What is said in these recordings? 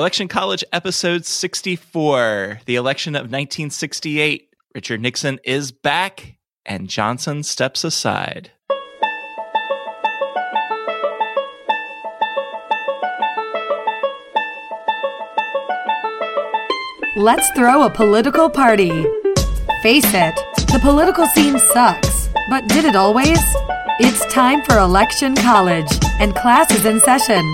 Election College episode 64, the election of 1968. Richard Nixon is back and Johnson steps aside. Let's throw a political party. Face it, the political scene sucks, but did it always? It's time for Election College, and class is in session.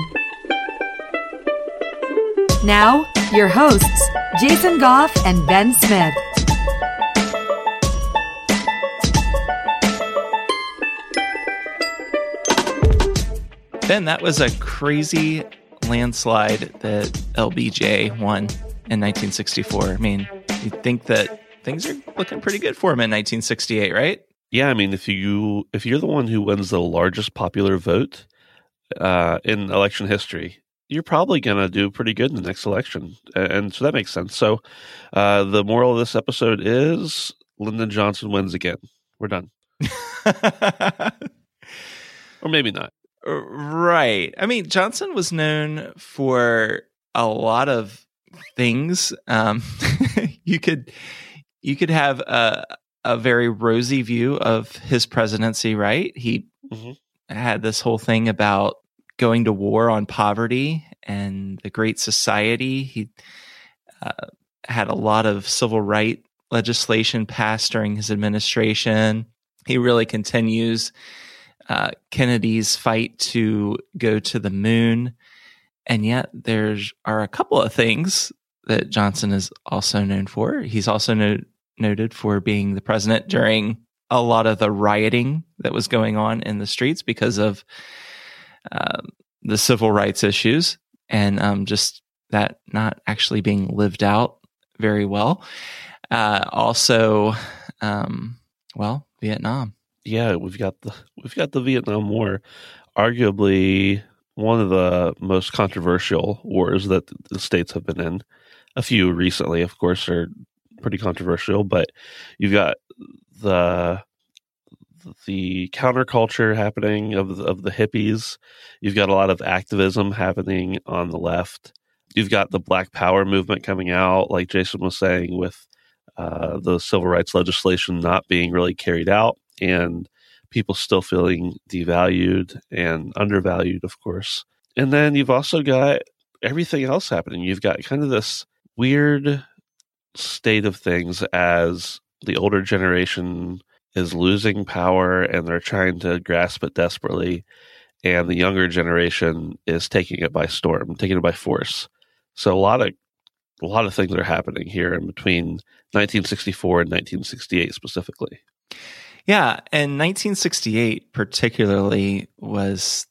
Now, your hosts, Jason Goff and Ben Smith. Ben, that was a crazy landslide that LBJ won in 1964. I mean, you'd think that things are looking pretty good for him in 1968, right? Yeah, I mean, if you if you're the one who wins the largest popular vote uh, in election history, you're probably going to do pretty good in the next election, and so that makes sense. So, uh, the moral of this episode is Lyndon Johnson wins again. We're done, or maybe not. Right. I mean, Johnson was known for a lot of things. Um, you could you could have a a very rosy view of his presidency, right? He mm-hmm. had this whole thing about going to war on poverty and the Great Society. He uh, had a lot of civil right legislation passed during his administration. He really continues uh, Kennedy's fight to go to the moon. And yet, there are a couple of things that Johnson is also known for. He's also no- noted for being the president during a lot of the rioting that was going on in the streets because of um, the civil rights issues and um, just that not actually being lived out very well. Uh, also, um, well, Vietnam yeah, we've got the we've got the Vietnam War, arguably one of the most controversial wars that the states have been in. A few recently, of course, are pretty controversial, but you've got the the counterculture happening of the, of the hippies. You've got a lot of activism happening on the left. You've got the Black Power movement coming out, like Jason was saying, with uh, the civil rights legislation not being really carried out and people still feeling devalued and undervalued, of course. And then you've also got everything else happening. You've got kind of this weird state of things as the older generation is losing power and they're trying to grasp it desperately. And the younger generation is taking it by storm, taking it by force. So a lot of a lot of things are happening here in between 1964 and 1968 specifically. Yeah, and 1968 particularly was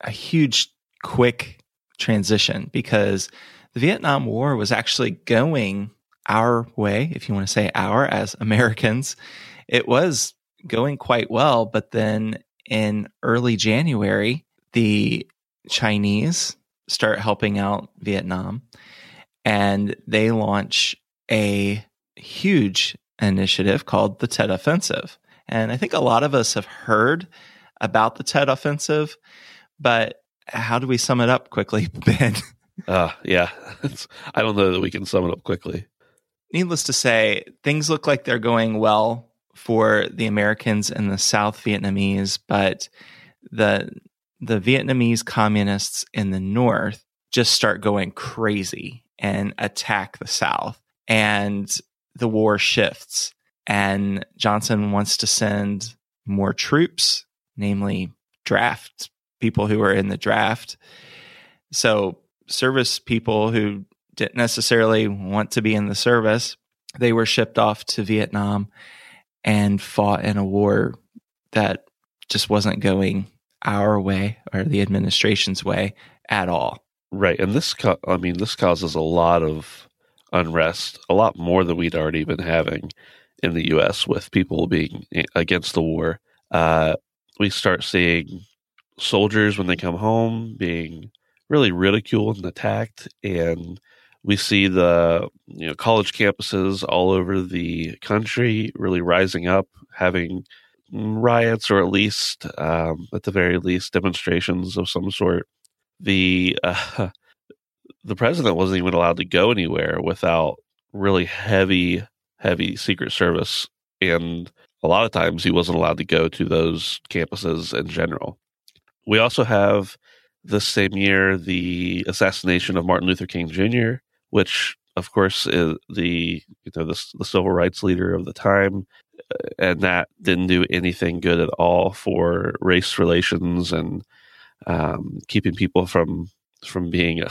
a huge, quick transition because the Vietnam War was actually going our way, if you want to say our as Americans. It was going quite well, but then in early January, the Chinese start helping out Vietnam and they launch a huge initiative called the Tet Offensive. And I think a lot of us have heard about the Tet offensive, but how do we sum it up quickly, Ben? Uh, yeah, I don't know that we can sum it up quickly. Needless to say, things look like they're going well for the Americans and the South Vietnamese, but the the Vietnamese communists in the north just start going crazy and attack the South. And the war shifts. And Johnson wants to send more troops, namely draft people who are in the draft. So, service people who didn't necessarily want to be in the service, they were shipped off to Vietnam and fought in a war that just wasn't going our way or the administration's way at all. Right. And this, I mean, this causes a lot of unrest, a lot more than we'd already been having in the U.S. with people being against the war. Uh, we start seeing soldiers when they come home being really ridiculed and attacked, and we see the you know college campuses all over the country really rising up, having riots or at least, um, at the very least, demonstrations of some sort. The uh, the president wasn't even allowed to go anywhere without really heavy, heavy Secret Service. And a lot of times he wasn't allowed to go to those campuses in general. We also have this same year the assassination of Martin Luther King Jr., which, of course, is the you know the, the civil rights leader of the time, uh, and that didn't do anything good at all for race relations and um, keeping people from from being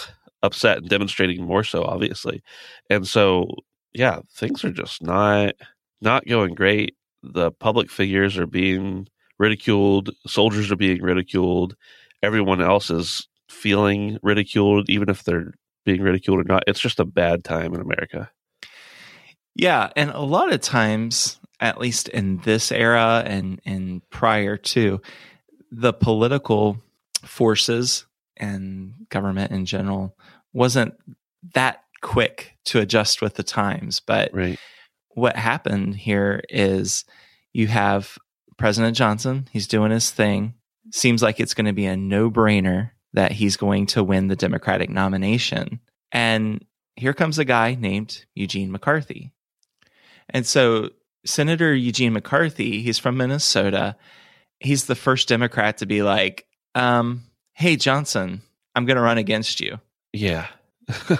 upset and demonstrating more so obviously. And so yeah things are just not not going great. The public figures are being ridiculed. Soldiers are being ridiculed. Everyone else is feeling ridiculed even if they're being ridiculed or not it's just a bad time in america yeah and a lot of times at least in this era and and prior to the political forces and government in general wasn't that quick to adjust with the times. But right. what happened here is you have President Johnson, he's doing his thing. Seems like it's going to be a no brainer that he's going to win the Democratic nomination. And here comes a guy named Eugene McCarthy. And so Senator Eugene McCarthy, he's from Minnesota. He's the first Democrat to be like, um, hey, Johnson, I'm going to run against you. Yeah.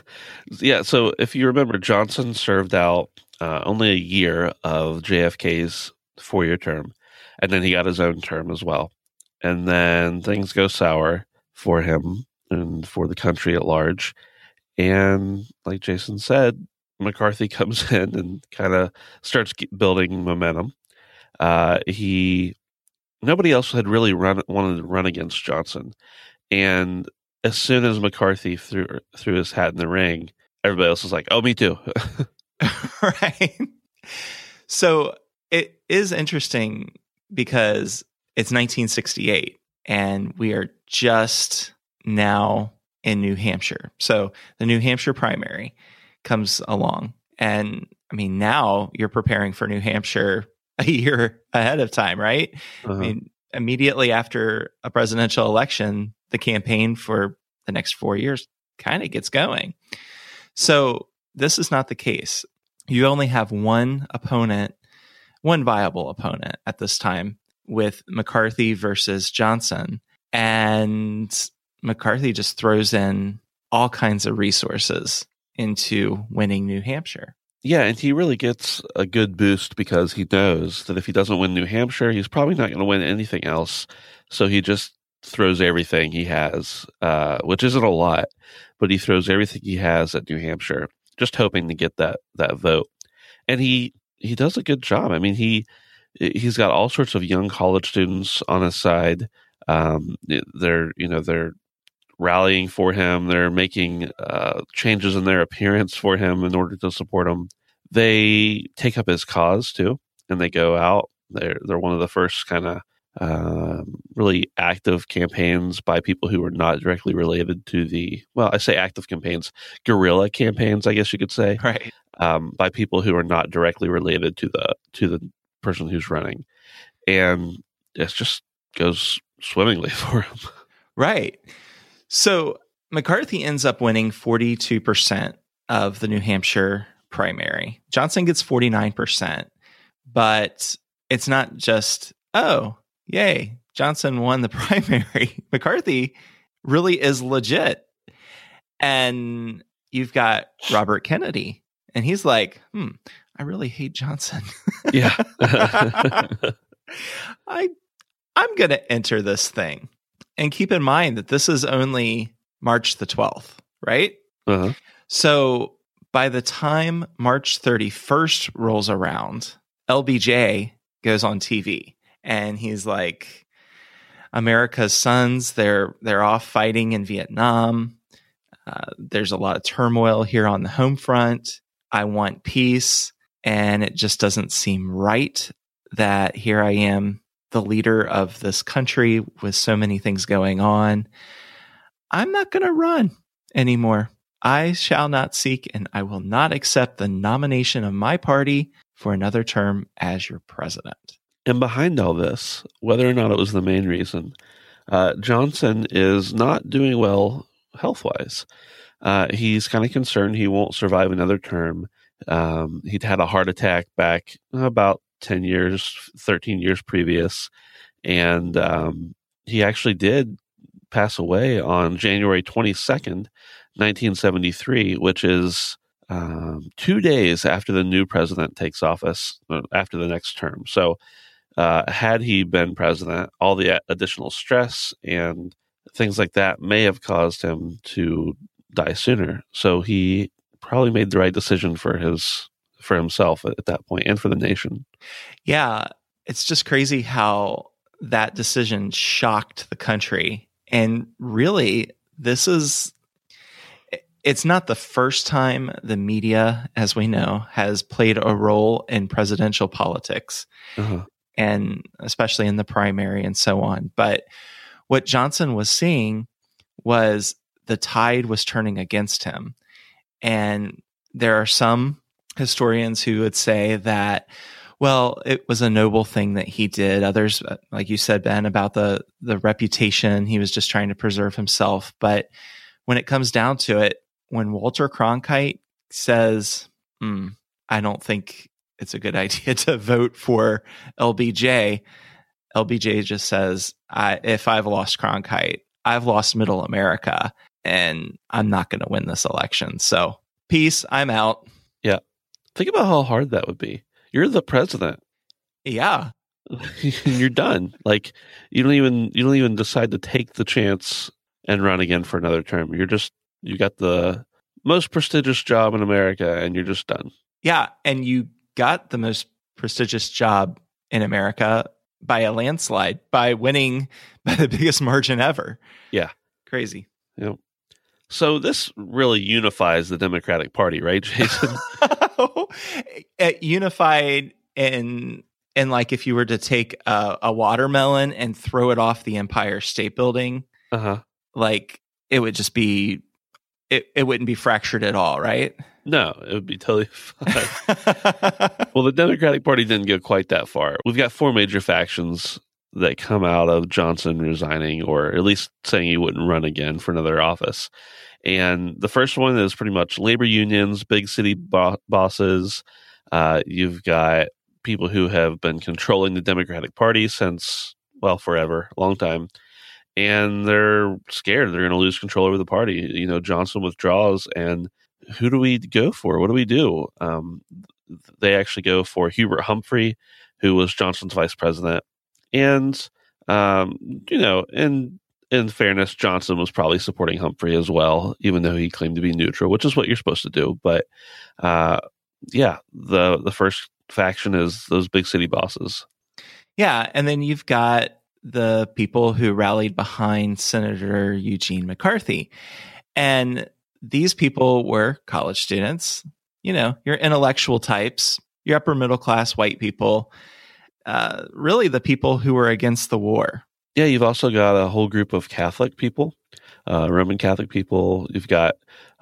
yeah. So if you remember, Johnson served out uh, only a year of JFK's four year term, and then he got his own term as well. And then things go sour for him and for the country at large. And like Jason said, McCarthy comes in and kind of starts building momentum. Uh, he nobody else had really run wanted to run against Johnson, and as soon as McCarthy threw threw his hat in the ring, everybody else was like, "Oh, me too." right. So it is interesting because it's 1968 and we are just now in New Hampshire. So the New Hampshire primary comes along. And I mean, now you're preparing for New Hampshire a year ahead of time, right? Uh-huh. I mean, immediately after a presidential election, the campaign for the next four years kind of gets going. So this is not the case. You only have one opponent, one viable opponent at this time with McCarthy versus Johnson. And McCarthy just throws in all kinds of resources into winning New Hampshire. Yeah, and he really gets a good boost because he knows that if he doesn't win New Hampshire, he's probably not going to win anything else. So he just throws everything he has, uh, which isn't a lot, but he throws everything he has at New Hampshire, just hoping to get that that vote. And he he does a good job. I mean, he he's got all sorts of young college students on his side. Um, they're you know they're rallying for him. They're making uh, changes in their appearance for him in order to support him. They take up his cause too, and they go out. They're they're one of the first kind of uh, really active campaigns by people who are not directly related to the well, I say active campaigns, guerrilla campaigns, I guess you could say, right? Um, by people who are not directly related to the to the person who's running, and it just goes swimmingly for him, right? So McCarthy ends up winning 42% of the New Hampshire primary. Johnson gets 49%. But it's not just, oh, yay, Johnson won the primary. McCarthy really is legit. And you've got Robert Kennedy, and he's like, hmm, I really hate Johnson. Yeah. I I'm going to enter this thing. And keep in mind that this is only March the 12th, right? uh-huh. So by the time March 31st rolls around, LBJ goes on TV and he's like America's sons, they're they're off fighting in Vietnam. Uh, there's a lot of turmoil here on the home front. I want peace and it just doesn't seem right that here I am the leader of this country with so many things going on. I'm not going to run anymore. I shall not seek and I will not accept the nomination of my party for another term as your president. And behind all this, whether or not it was the main reason, uh, Johnson is not doing well health wise. Uh, he's kind of concerned he won't survive another term. Um, he'd had a heart attack back about 10 years, 13 years previous. And um, he actually did pass away on January 22nd, 1973, which is um, two days after the new president takes office, uh, after the next term. So, uh, had he been president, all the additional stress and things like that may have caused him to die sooner. So he probably made the right decision for his for himself at that point and for the nation. Yeah, it's just crazy how that decision shocked the country. And really, this is it's not the first time the media, as we know, has played a role in presidential politics, uh-huh. and especially in the primary and so on. But what Johnson was seeing was the tide was turning against him. And there are some historians who would say that well it was a noble thing that he did. Others uh, like you said ben about the the reputation. He was just trying to preserve himself. But when it comes down to it when walter cronkite says mm, i don't think it's a good idea to vote for lbj lbj just says if i've lost cronkite i've lost middle america and i'm not going to win this election so peace i'm out yeah Think about how hard that would be. You're the president. Yeah. you're done. Like you don't even you don't even decide to take the chance and run again for another term. You're just you got the most prestigious job in America and you're just done. Yeah, and you got the most prestigious job in America by a landslide by winning by the biggest margin ever. Yeah. Crazy. Yep. So this really unifies the Democratic Party, right, Jason? unified in and like if you were to take a, a, watermelon and throw it off the Empire State Building, uh-huh. like it would just be it, it wouldn't be fractured at all, right? No, it would be totally fine. well, the Democratic Party didn't go quite that far. We've got four major factions that come out of Johnson resigning or at least saying he wouldn't run again for another office. And the first one is pretty much labor unions, big city bo- bosses. Uh, you've got people who have been controlling the Democratic Party since, well, forever, long time. And they're scared they're going to lose control over the party. You know, Johnson withdraws, and who do we go for? What do we do? Um, they actually go for Hubert Humphrey, who was Johnson's vice president. And, um, you know, and in fairness, Johnson was probably supporting Humphrey as well, even though he claimed to be neutral, which is what you're supposed to do. But uh, yeah, the the first faction is those big city bosses. Yeah, and then you've got the people who rallied behind Senator Eugene McCarthy, and these people were college students. You know, your intellectual types, your upper middle class white people, uh, really the people who were against the war yeah, you've also got a whole group of Catholic people, uh, Roman Catholic people. You've got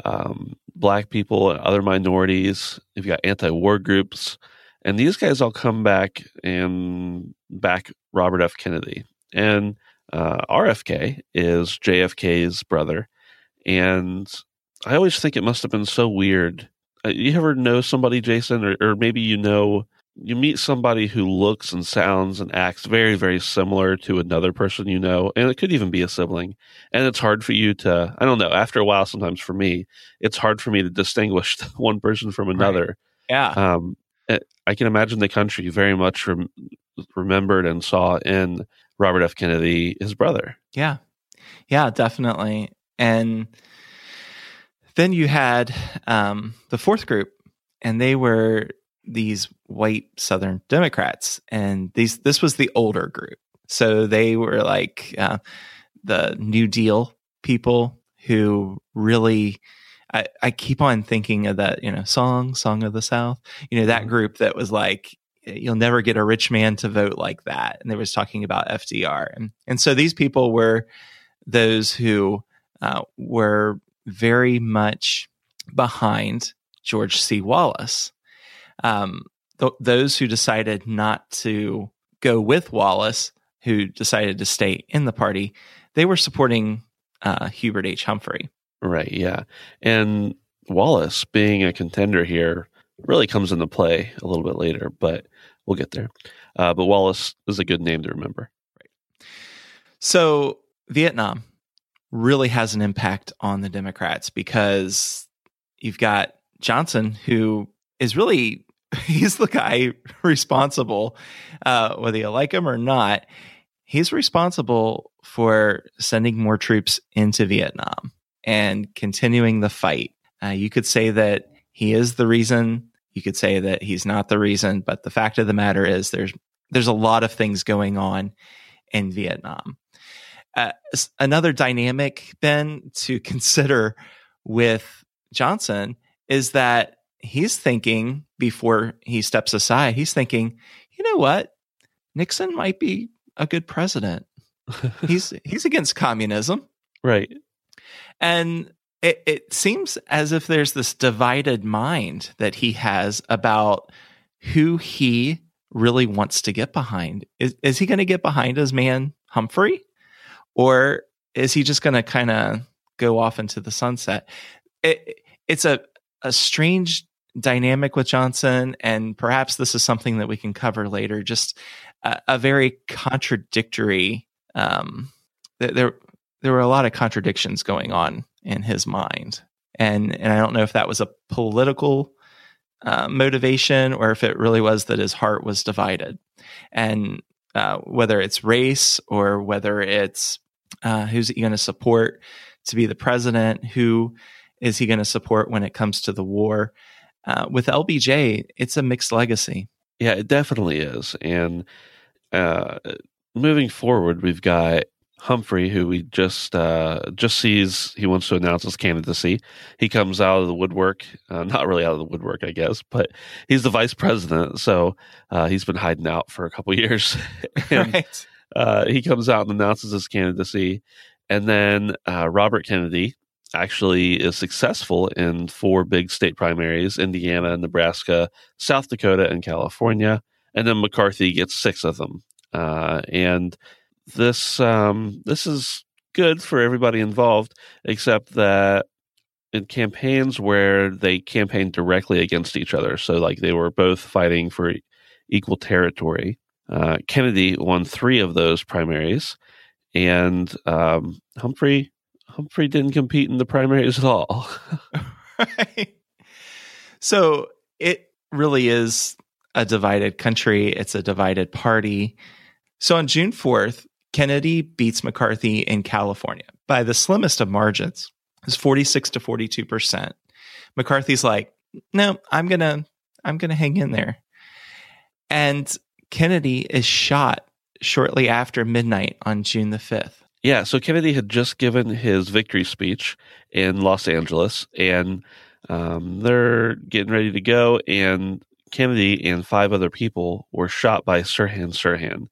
um, black people and other minorities. You've got anti-war groups, and these guys all come back and back Robert F. Kennedy. And uh, RFK is JFK's brother, and I always think it must have been so weird. Uh, you ever know somebody, Jason, or, or maybe you know you meet somebody who looks and sounds and acts very, very similar to another person you know, and it could even be a sibling. And it's hard for you to, I don't know, after a while, sometimes for me, it's hard for me to distinguish one person from another. Right. Yeah. Um, I can imagine the country very much rem- remembered and saw in Robert F. Kennedy his brother. Yeah. Yeah, definitely. And then you had um, the fourth group, and they were these white Southern Democrats, and these this was the older group. So they were like uh, the New Deal people who really. I, I keep on thinking of that, you know, song, Song of the South. You know, that mm-hmm. group that was like, you'll never get a rich man to vote like that. And they was talking about FDR. And, and so these people were those who uh, were very much behind George C. Wallace. Um, th- those who decided not to go with Wallace, who decided to stay in the party, they were supporting uh, Hubert H. Humphrey. Right. Yeah. And Wallace being a contender here really comes into play a little bit later, but we'll get there. Uh, but Wallace is a good name to remember. Right. So Vietnam really has an impact on the Democrats because you've got Johnson, who is really he's the guy responsible, uh, whether you like him or not. He's responsible for sending more troops into Vietnam and continuing the fight. Uh, you could say that he is the reason. You could say that he's not the reason, but the fact of the matter is there's there's a lot of things going on in Vietnam. Uh, another dynamic, Ben, to consider with Johnson is that he's thinking before he steps aside, he's thinking, you know what? Nixon might be a good president. he's he's against communism. Right. And it, it seems as if there's this divided mind that he has about who he really wants to get behind. Is, is he going to get behind his man Humphrey? or is he just going to kind of go off into the sunset? It, it's a a strange dynamic with Johnson, and perhaps this is something that we can cover later. Just a, a very contradictory. Um, there there were a lot of contradictions going on in his mind, and and I don't know if that was a political uh, motivation or if it really was that his heart was divided, and uh, whether it's race or whether it's uh, who's he going to support to be the president? Who is he going to support when it comes to the war? Uh, with LBJ, it's a mixed legacy. Yeah, it definitely is. And uh, moving forward, we've got Humphrey, who we just uh, just sees he wants to announce his candidacy. He comes out of the woodwork, uh, not really out of the woodwork, I guess, but he's the vice president, so uh, he's been hiding out for a couple years. and, right uh, he comes out and announces his candidacy. And then uh, Robert Kennedy actually is successful in four big state primaries Indiana, Nebraska, South Dakota, and California. And then McCarthy gets six of them. Uh, and this um, this is good for everybody involved, except that in campaigns where they campaigned directly against each other, so like they were both fighting for equal territory, uh, Kennedy won three of those primaries, and um, Humphrey Humphrey didn't compete in the primaries at all. right. So it really is a divided country. It's a divided party. So on June 4th, Kennedy beats McCarthy in California by the slimmest of margins. It's 46 to 42%. McCarthy's like, no, I'm going to, I'm going to hang in there. And Kennedy is shot shortly after midnight on June the 5th. Yeah, so Kennedy had just given his victory speech in Los Angeles, and um, they're getting ready to go. And Kennedy and five other people were shot by Sirhan Sirhan.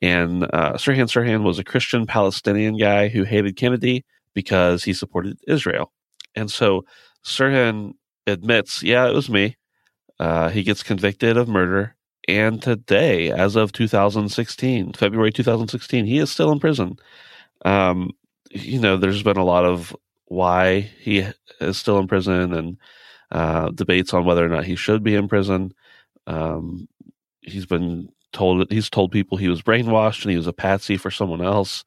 And uh, Sirhan Sirhan was a Christian Palestinian guy who hated Kennedy because he supported Israel. And so Sirhan admits, yeah, it was me. Uh, he gets convicted of murder and today, as of 2016, February 2016, he is still in prison. Um, you know, there's been a lot of why he is still in prison and uh, debates on whether or not he should be in prison. Um, he's been told he's told people he was brainwashed and he was a patsy for someone else.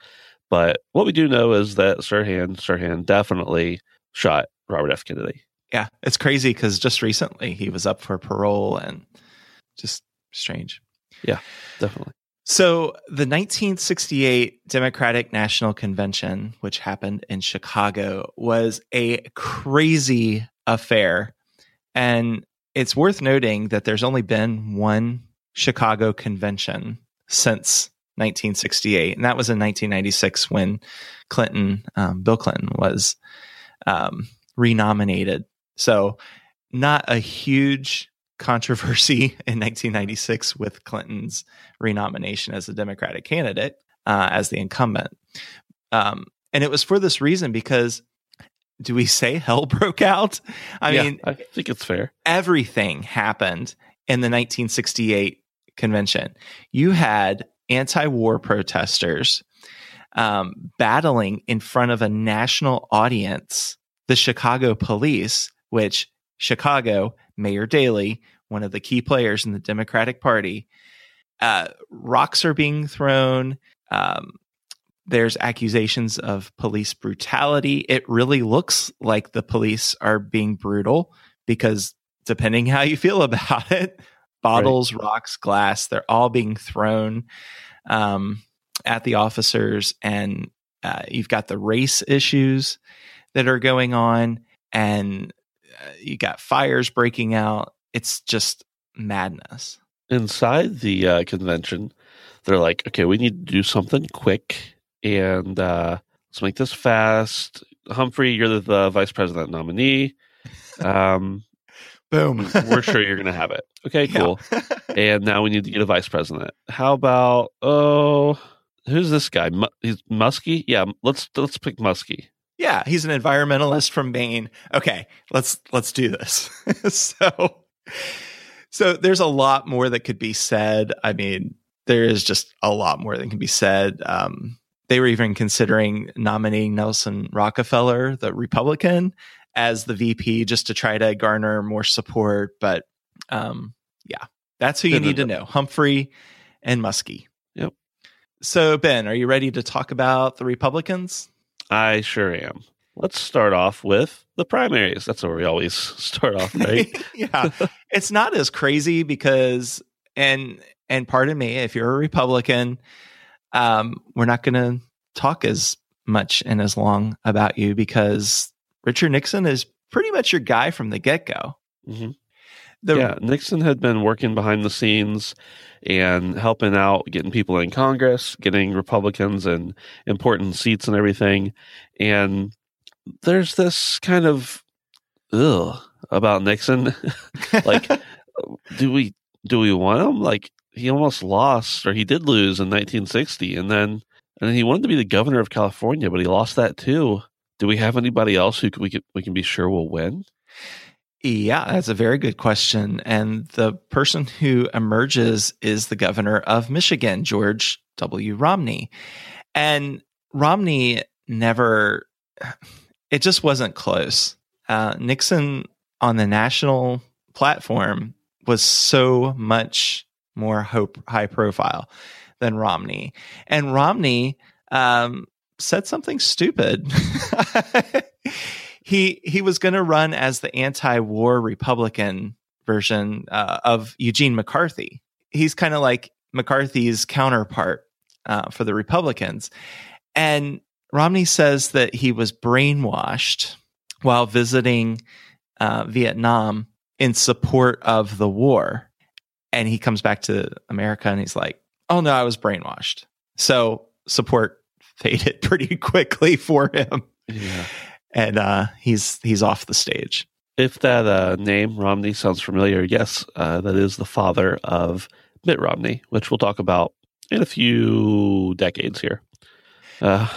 But what we do know is that Sirhan Sirhan definitely shot Robert F. Kennedy. Yeah, it's crazy because just recently he was up for parole and just strange. Yeah, definitely. So, the 1968 Democratic National Convention, which happened in Chicago, was a crazy affair. And it's worth noting that there's only been one Chicago convention since 1968. And that was in 1996 when Clinton, um, Bill Clinton, was um, renominated. So, not a huge controversy in 1996 with Clinton's renomination as a Democratic candidate uh, as the incumbent. Um, and it was for this reason because do we say hell broke out? I yeah, mean, I think it's fair. Everything happened in the 1968 convention. You had anti war protesters um, battling in front of a national audience, the Chicago police, which Chicago, Mayor Daley, one of the key players in the Democratic Party, uh, rocks are being thrown. Um, there's accusations of police brutality. It really looks like the police are being brutal because, depending how you feel about it, bottles, right. rocks, glass, they're all being thrown um, at the officers. And uh, you've got the race issues that are going on, and you got fires breaking out. It's just madness. Inside the uh, convention, they're like, okay, we need to do something quick and uh, let's make this fast. Humphrey, you're the, the vice president nominee. Um, Boom. we're sure you're going to have it. Okay, cool. Yeah. and now we need to get a vice president. How about oh, who's this guy? Mu- he's Muskie. Yeah, let's let's pick Muskie. Yeah, he's an environmentalist from Maine. Okay, let's let's do this. so, so there's a lot more that could be said. I mean, there is just a lot more that can be said. Um, they were even considering nominating Nelson Rockefeller, the Republican, as the VP just to try to garner more support. But um, yeah, that's who you need to know Humphrey and Muskie. Yep. So, Ben, are you ready to talk about the Republicans? I sure am. Let's start off with the primaries. That's where we always start off, right? yeah. it's not as crazy because and and pardon me if you're a Republican, um, we're not going to talk as much and as long about you because Richard Nixon is pretty much your guy from the get go. Mm-hmm. Yeah, Nixon had been working behind the scenes and helping out, getting people in Congress, getting Republicans in important seats and everything. And there's this kind of ugh about Nixon. like, do we do we want him? Like, he almost lost, or he did lose in 1960, and then and then he wanted to be the governor of California, but he lost that too. Do we have anybody else who we can, we can be sure will win? Yeah, that's a very good question. And the person who emerges is the governor of Michigan, George W. Romney. And Romney never, it just wasn't close. Uh, Nixon on the national platform was so much more hope, high profile than Romney. And Romney um, said something stupid. he he was going to run as the anti-war Republican version uh, of Eugene McCarthy. He's kind of like McCarthy's counterpart uh, for the Republicans, and Romney says that he was brainwashed while visiting uh, Vietnam in support of the war. And he comes back to America and he's like, oh no, I was brainwashed. So support faded pretty quickly for him. Yeah. And uh, he's he's off the stage. If that uh, name Romney sounds familiar, yes, uh, that is the father of Mitt Romney, which we'll talk about in a few decades here. Uh,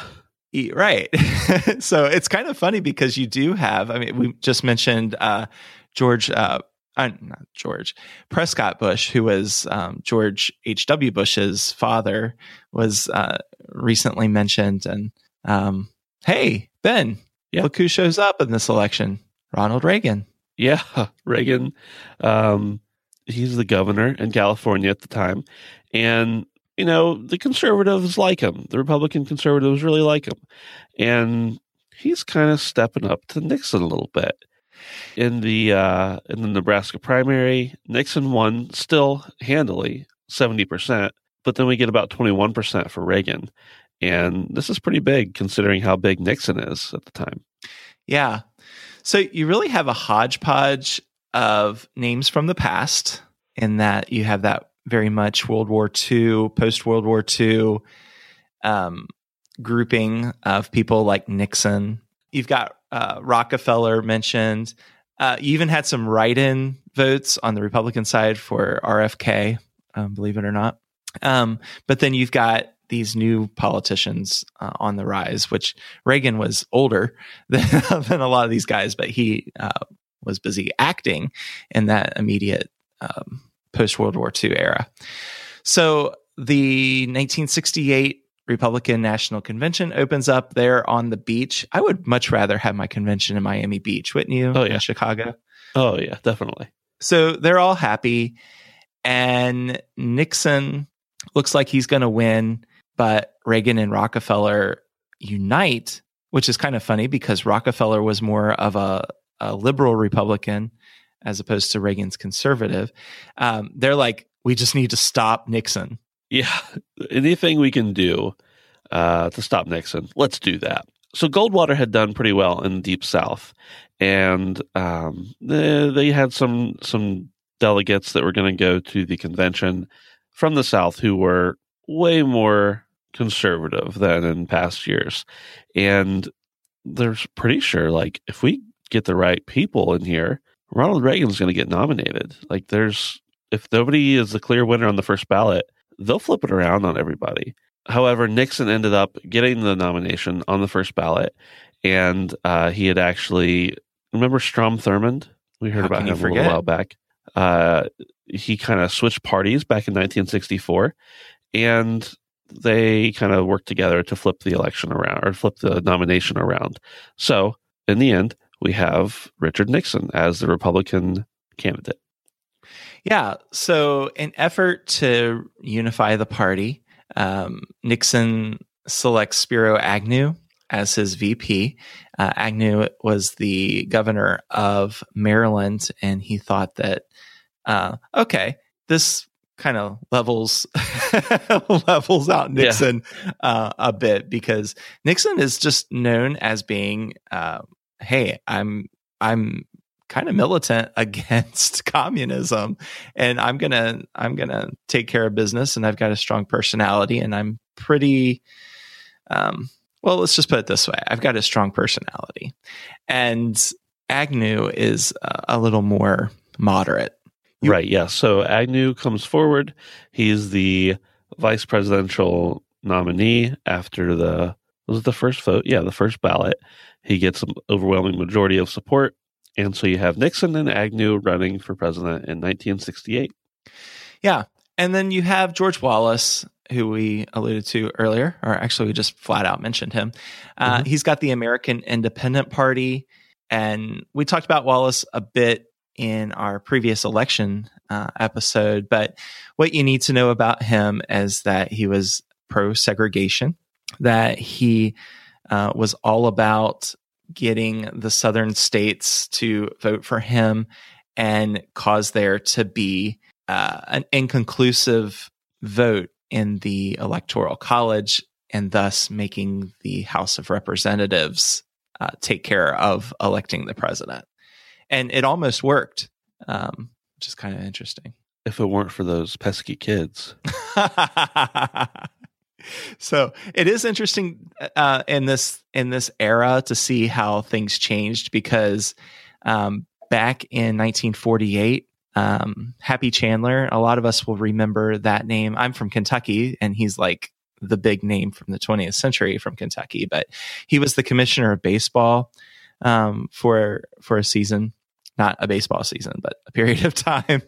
right. so it's kind of funny because you do have. I mean, we just mentioned uh, George uh, not George Prescott Bush, who was um, George H. W. Bush's father, was uh, recently mentioned. And um, hey, Ben, yeah. look who shows up in this election: Ronald Reagan. Yeah, Reagan. Um, he's the governor in California at the time, and you know the conservatives like him. The Republican conservatives really like him, and he's kind of stepping up to Nixon a little bit. In the uh, in the Nebraska primary, Nixon won still handily, seventy percent, but then we get about twenty one percent for Reagan, and this is pretty big considering how big Nixon is at the time. Yeah, so you really have a hodgepodge of names from the past, in that you have that very much World War II, post World War II um, grouping of people like Nixon. You've got uh, Rockefeller mentioned. Uh, you even had some write in votes on the Republican side for RFK, um, believe it or not. Um, but then you've got these new politicians uh, on the rise, which Reagan was older than, than, a lot of these guys, but he uh, was busy acting in that immediate um, post World War II era. So the 1968 Republican National Convention opens up there on the beach. I would much rather have my convention in Miami Beach, wouldn't you? Oh, yeah. Chicago. Oh, yeah, definitely. So they're all happy. And Nixon looks like he's going to win, but Reagan and Rockefeller unite, which is kind of funny because Rockefeller was more of a, a liberal Republican as opposed to Reagan's conservative. Um, they're like, we just need to stop Nixon. Yeah, anything we can do uh, to stop Nixon, let's do that. So Goldwater had done pretty well in the Deep South, and um, they, they had some some delegates that were going to go to the convention from the South who were way more conservative than in past years, and they're pretty sure like if we get the right people in here, Ronald Reagan's going to get nominated. Like there's if nobody is the clear winner on the first ballot, they'll flip it around on everybody. However, Nixon ended up getting the nomination on the first ballot, and uh, he had actually remember Strom Thurmond. We heard How about him a little while back. Uh, he kind of switched parties back in 1964, and they kind of worked together to flip the election around or flip the nomination around. So, in the end, we have Richard Nixon as the Republican candidate. Yeah. So, in effort to unify the party, um, Nixon selects Spiro Agnew as his VP. Uh, Agnew was the governor of Maryland, and he thought that, uh, okay, this kind of levels levels out Nixon uh, a bit because Nixon is just known as being, uh, hey, I'm I'm kind of militant against communism and i'm gonna i'm gonna take care of business and i've got a strong personality and i'm pretty um well let's just put it this way. I've got a strong personality and agnew is uh, a little more moderate You- right. Yeah. So Agnew comes forward. He's the vice presidential nominee after the was it the first vote? Yeah, the first ballot. He gets an overwhelming majority of support. And so you have Nixon and Agnew running for president in 1968. yeah and then you have george wallace who we alluded to earlier or actually we just flat out mentioned him uh, Mhm. he's got the american independent party and we talked about wallace a bit in our previous election uh, episode but what you need to know about him is that he was pro segregation that he uh, was all about getting the southern states to vote for him and cause there to be uh, an inconclusive vote in the electoral college and thus making the house of representatives uh, take care of electing the president and it almost worked um, which is kind of interesting. If it weren't for those pesky kids. so it is interesting uh, in this in this era to see how things changed because um, back in 1948 um, happy chandler a lot of us will remember that name. I'm from kentucky and he's like the big name from the 20th century from kentucky but he was the commissioner of baseball um, for for a season not a baseball season but a period of time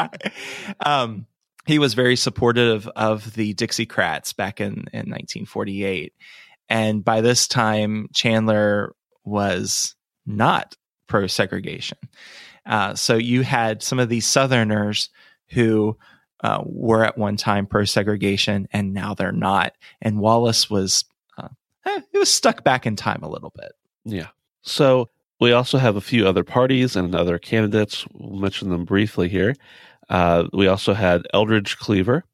um, he was very supportive of the Dixiecrats back in, in 1948. And by this time, Chandler was not pro segregation. Uh, so you had some of these Southerners who uh, were at one time pro segregation and now they're not. And Wallace was, uh, eh, it was stuck back in time a little bit. Yeah. So we also have a few other parties and other candidates. We'll mention them briefly here. Uh, we also had Eldridge Cleaver,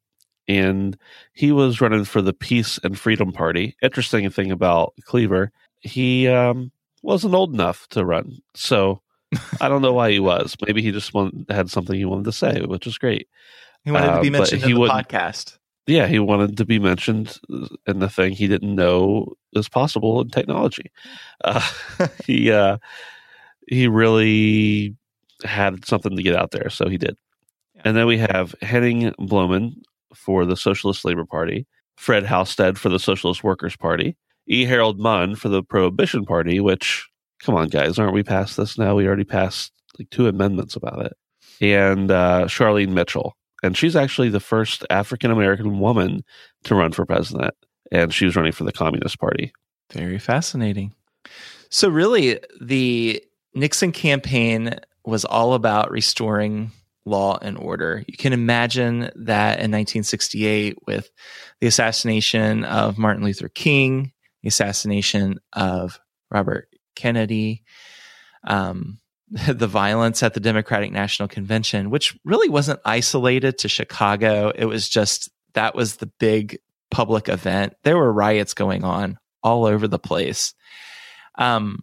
and he was running for the Peace and Freedom Party. Interesting thing about Cleaver, he um, wasn't old enough to run, so I don't know why he was. Maybe he just wanted, had something he wanted to say, which is great. He wanted to be Uh, mentioned in the wouldn't- podcast. Yeah, he wanted to be mentioned in the thing he didn't know is possible in technology. Uh, he uh, he really had something to get out there, so he did. And then we have Henning Blomen for the Socialist Labor Party, Fred Halstead for the Socialist Workers Party, E. Harold Munn for the Prohibition Party. Which, come on, guys, aren't we past this now? We already passed like two amendments about it. And uh, Charlene Mitchell, and she's actually the first African American woman to run for president, and she was running for the Communist Party. Very fascinating. So, really, the Nixon campaign was all about restoring law and order. You can imagine that in 1968, with the assassination of Martin Luther King, the assassination of Robert Kennedy, um, the violence at the Democratic National Convention, which really wasn't isolated to Chicago. It was just that was the big public event. There were riots going on all over the place. Um,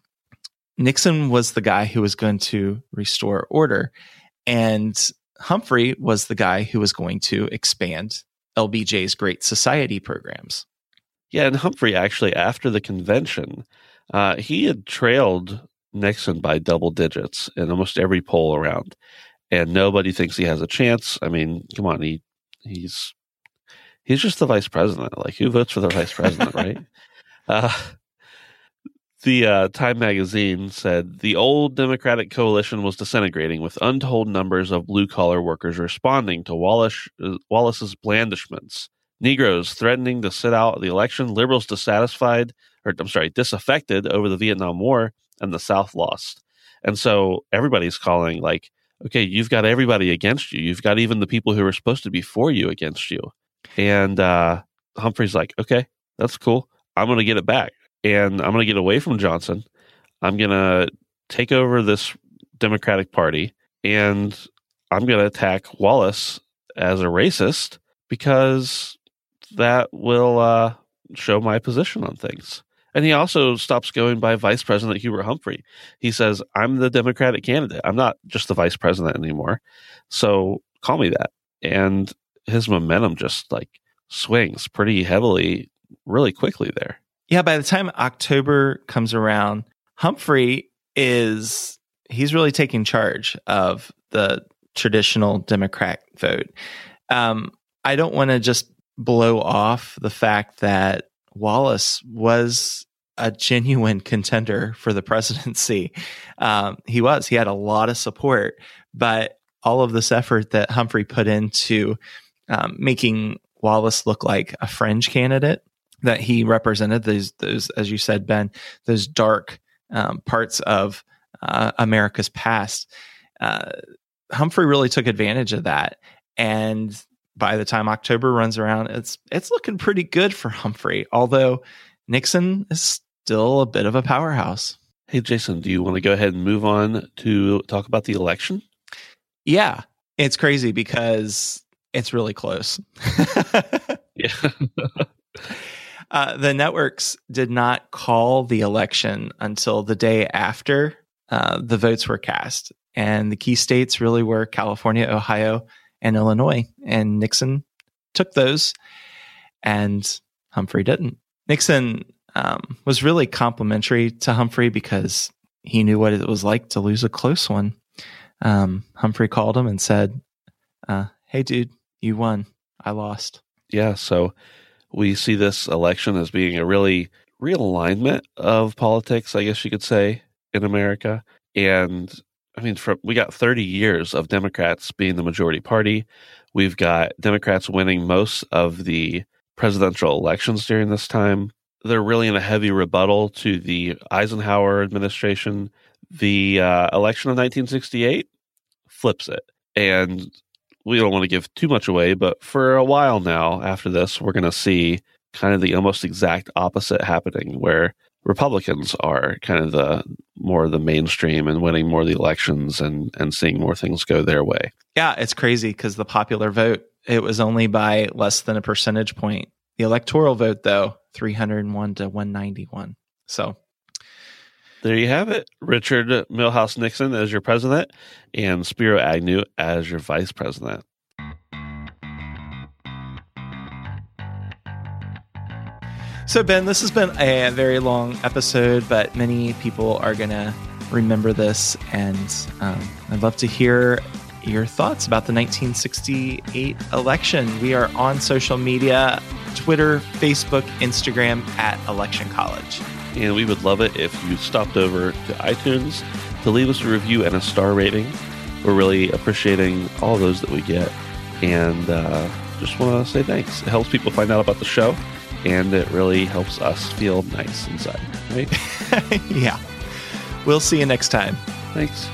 Nixon was the guy who was going to restore order, and Humphrey was the guy who was going to expand LBJ's Great Society programs. Yeah, and Humphrey actually, after the convention, uh, he had trailed Nixon by double digits in almost every poll around, and nobody thinks he has a chance. I mean, come on, he he's he's just the vice president. Like, who votes for the vice president, right? Uh, the uh, Time magazine said the old Democratic coalition was disintegrating, with untold numbers of blue collar workers responding to Wallace, uh, Wallace's blandishments. Negroes threatening to sit out the election, liberals dissatisfied, or I'm sorry, disaffected over the Vietnam War, and the South lost. And so everybody's calling, like, okay, you've got everybody against you. You've got even the people who are supposed to be for you against you. And uh, Humphrey's like, okay, that's cool. I'm going to get it back. And I'm going to get away from Johnson. I'm going to take over this Democratic Party and I'm going to attack Wallace as a racist because that will uh, show my position on things. And he also stops going by Vice President Hubert Humphrey. He says, I'm the Democratic candidate. I'm not just the vice president anymore. So call me that. And his momentum just like swings pretty heavily, really quickly there. Yeah, by the time October comes around, Humphrey is he's really taking charge of the traditional Democrat vote. Um, I don't want to just blow off the fact that Wallace was a genuine contender for the presidency. Um, he was. He had a lot of support, but all of this effort that Humphrey put into um, making Wallace look like a fringe candidate that he represented those those as you said Ben those dark um, parts of uh, America's past. Uh, Humphrey really took advantage of that, and by the time October runs around, it's it's looking pretty good for Humphrey. Although Nixon is still a bit of a powerhouse. Hey, Jason, do you want to go ahead and move on to talk about the election? Yeah, it's crazy because it's really close. Yeah. uh, the networks did not call the election until the day after uh, the votes were cast. And the key states really were California, Ohio, and Illinois. And Nixon took those, and Humphrey didn't. Nixon um, was really complimentary to Humphrey because he knew what it was like to lose a close one. Um, Humphrey called him and said, uh, Hey, dude, you won. I lost. yeah. So we see this election as being a really realignment of politics, I guess you could say, in America. And I mean, we got 30 years of Democrats being the majority party. We've got Democrats winning most of the presidential elections during this time. They're really in a heavy rebuttal to the Eisenhower administration. The uh, election of 1968 flips it. And we don't want to give too much away, but for a while now, after this, we're going to see kind of the almost exact opposite happening where Republicans are kind of the more the mainstream and winning more of the elections and, and seeing more things go their way. Yeah, it's crazy because the popular vote, it was only by less than a percentage point. The electoral vote, though, 301 to 191. So there you have it. Richard Milhous Nixon as your president and Spiro Agnew as your vice president. So, Ben, this has been a very long episode, but many people are going to remember this. And um, I'd love to hear your thoughts about the 1968 election. We are on social media Twitter, Facebook, Instagram at Election College. And we would love it if you stopped over to iTunes to leave us a review and a star rating. We're really appreciating all those that we get. And uh, just want to say thanks. It helps people find out about the show and it really helps us feel nice inside, right? yeah. We'll see you next time. Thanks.